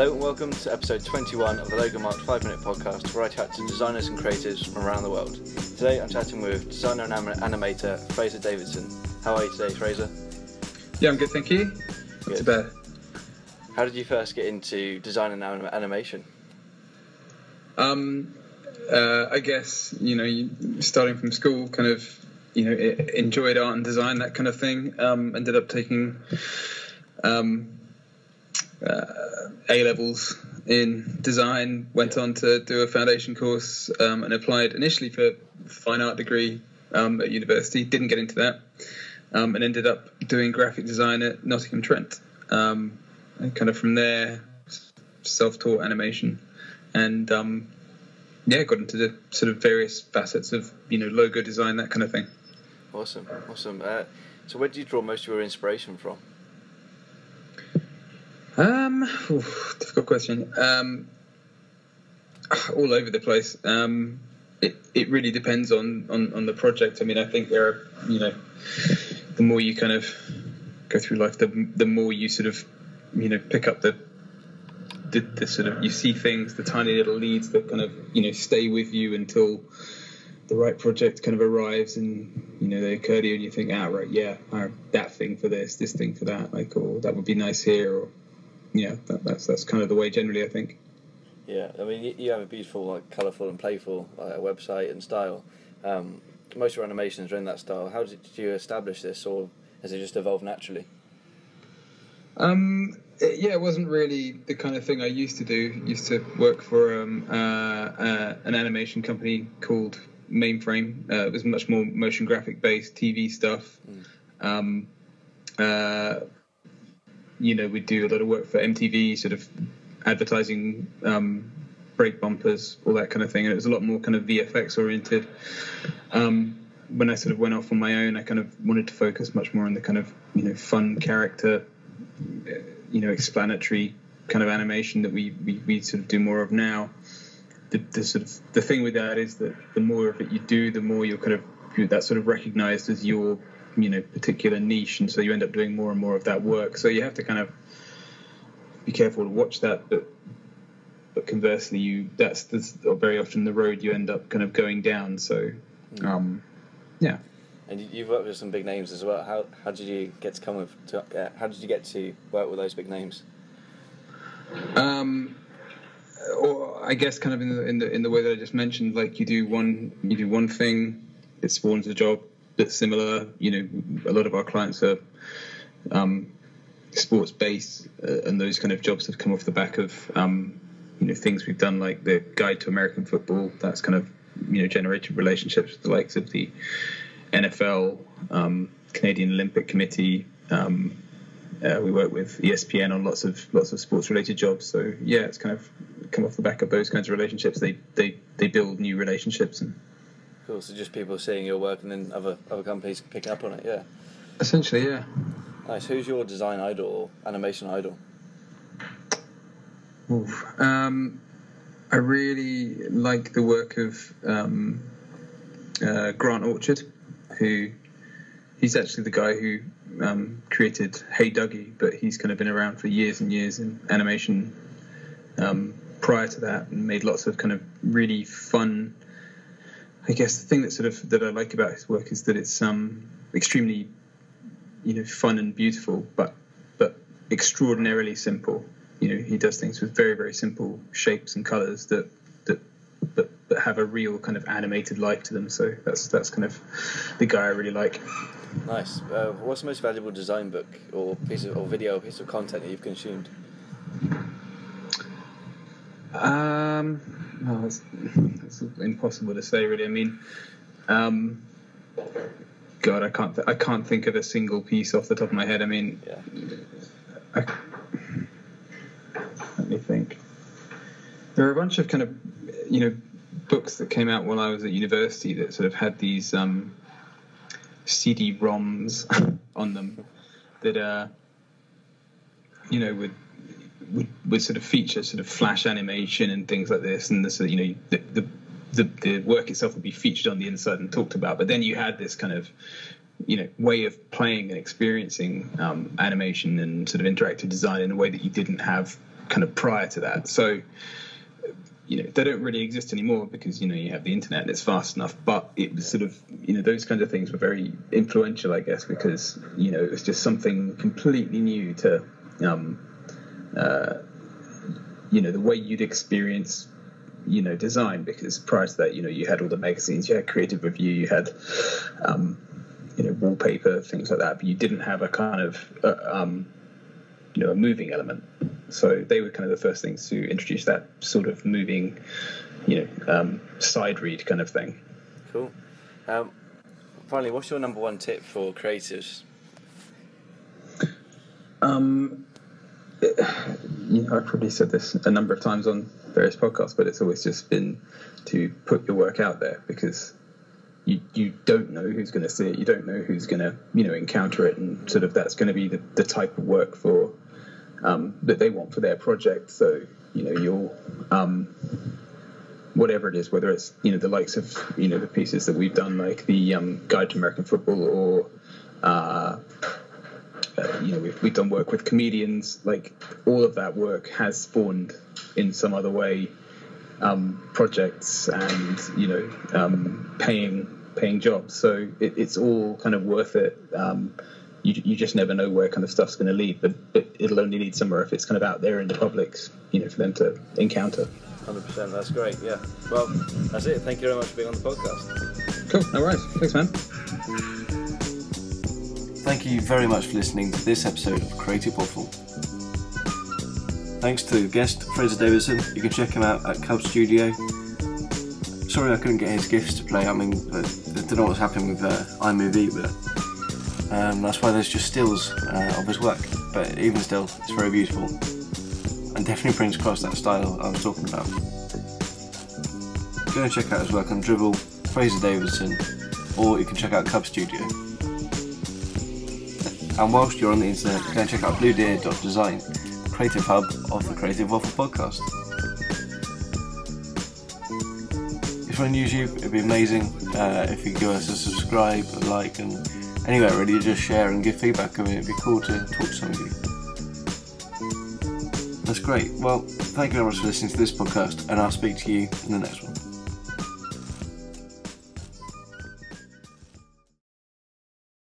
Hello and welcome to episode 21 of the Logo Mark 5 Minute Podcast, where I chat to designers and creatives from around the world. Today I'm chatting with designer and animator Fraser Davidson. How are you today, Fraser? Yeah, I'm good, thank you. Not too bad. How did you first get into design and anim- animation? Um, uh, I guess you know, you, starting from school, kind of, you know, enjoyed art and design, that kind of thing. Um, ended up taking um, uh, A levels in design. Went on to do a foundation course um, and applied initially for fine art degree um, at university. Didn't get into that, um, and ended up doing graphic design at Nottingham Trent. Um, and kind of from there, self-taught animation, and um, yeah, got into the sort of various facets of you know logo design, that kind of thing. Awesome, awesome. Uh, so where did you draw most of your inspiration from? Um, oof, difficult question. Um, all over the place. Um, it it really depends on, on on the project. I mean, I think there are you know, the more you kind of go through life, the the more you sort of you know pick up the the, the sort of you see things, the tiny little leads that kind of you know stay with you until the right project kind of arrives and you know they occur to you and you think ah right yeah ah, that thing for this this thing for that like or that would be nice here or yeah that, that's that's kind of the way generally I think Yeah, I mean, you, have a beautiful, like, colourful and playful uh, website and style. Um, most of your animations are in that style. How did you establish this, or has it just evolved naturally? Um, it- yeah, it wasn't really the kind of thing I used to do. Used to work for um, uh, uh, an animation company called Mainframe. Uh, it was much more motion graphic based TV stuff. Um, uh, you know, we do a lot of work for MTV, sort of advertising, um, break bumpers, all that kind of thing. And it was a lot more kind of VFX oriented. Um, when I sort of went off on my own, I kind of wanted to focus much more on the kind of you know fun character you know explanatory kind of animation that we, we, we sort of do more of now. The, the sort of the thing with that is that the more of it you do, the more you're kind of that sort of recognized as your you know particular niche, and so you end up doing more and more of that work. So you have to kind of be careful to watch that, but but conversely, you that's, that's very often the road you end up kind of going down. So um, yeah. And you- you've worked with some big names as well. How how did you get to come with? To, uh, how did you get to work with those big names? Um, or I guess kind of in the, in the in the way that I just mentioned, like you do one you do one thing, it spawns a job that's similar. You know, a lot of our clients are um, sports based, uh, and those kind of jobs have come off the back of um, you know things we've done, like the Guide to American Football. That's kind of you know generated relationships with the likes of the NFL, um, Canadian Olympic Committee. Um, uh, we work with ESPN on lots of lots of sports related jobs. So yeah, it's kind of come off the back of those kinds of relationships. They they they build new relationships and Cool. So just people seeing your work and then other other companies picking up on it. Yeah. essentially yeah. Nice. Who's your design idol or animation idol? Oof. Um, I really like the work of um, uh, Grant Orchard, who he's actually the guy who um, created Hey Duggee, but he's kind of been around for years and years in animation um, prior to that, and made lots of kind of really fun. I guess the thing that sort of that I like about his work is that it's um, extremely, you know, fun and beautiful, but but extraordinarily simple. You know, he does things with very very simple shapes and colors that that that, that have a real kind of animated life to them. So that's that's kind of the guy I really like. Nice. Uh, what's the most valuable design book or piece of or video or piece of content that you've consumed? Um, oh, it's, it's impossible to say, really. I mean, um, God, I can't th- I can't think of a single piece off the top of my head. I mean, Yeah. I, let me think. There are a bunch of kind of, you know, books that came out while I was at university that sort of had these um, CD-ROMs on them that, uh, you know, would, would would sort of feature sort of flash animation and things like this, and the sort of, you know the, the the the work itself would be featured on the inside and talked about. But then you had this kind of you know way of playing and experiencing um, animation and sort of interactive design in a way that you didn't have kind of prior to that. So you know they don't really exist anymore because you know you have the internet and it's fast enough but it was sort of you know those kinds of things were very influential i guess because you know it was just something completely new to um, uh, you know the way you'd experience you know design because prior to that you know you had all the magazines you had creative review you had um, you know wallpaper things like that but you didn't have a kind of uh, um, you know a moving element so they were kind of the first things to introduce that sort of moving you know um, side read kind of thing Cool. Um, finally, what's your number one tip for creatives? Um, you know, I've probably said this a number of times on various podcasts, but it's always just been to put your work out there because you you don't know who's going to see it, you don't know who's going to you know encounter it, and sort of that's going to be the, the type of work for um, that they want for their project. So you know you'll um, whatever it is, whether it's you know the likes of you know the pieces that we've done, like the um, Guide to American Football, or uh, uh, you know we've, we've done work with comedians. Like all of that work has spawned in some other way um, projects and you know um, paying paying jobs. So it, it's all kind of worth it. Um, you, you just never know where kind of stuff's going to lead, but, but it'll only lead somewhere if it's kind of out there in the public, you know, for them to encounter. Hundred percent. That's great. Yeah. Well, that's it. Thank you very much for being on the podcast. Cool. No worries. Thanks, man. Thank you very much for listening to this episode of Creative Waffle. Thanks to guest Fraser Davidson. You can check him out at Cub Studio. Sorry I couldn't get his gifts to play. I mean, I don't know what's happening with uh, iMovie, but um, that's why there's just stills uh, of his work. But even still, it's very beautiful and definitely brings across that style I was talking about. Go and check out his work on Dribbble, Fraser Davidson, or you can check out Cub Studio. And whilst you're on the internet, go check out bluedeer.design, creative hub of the Creative Waffle podcast. If you're on YouTube, it'd be amazing uh, if you give us a subscribe, a like, and anywhere really, just share and give feedback. I mean, it'd be cool to talk to some of you. That's great. Well, thank you very much for listening to this podcast, and I'll speak to you in the next one.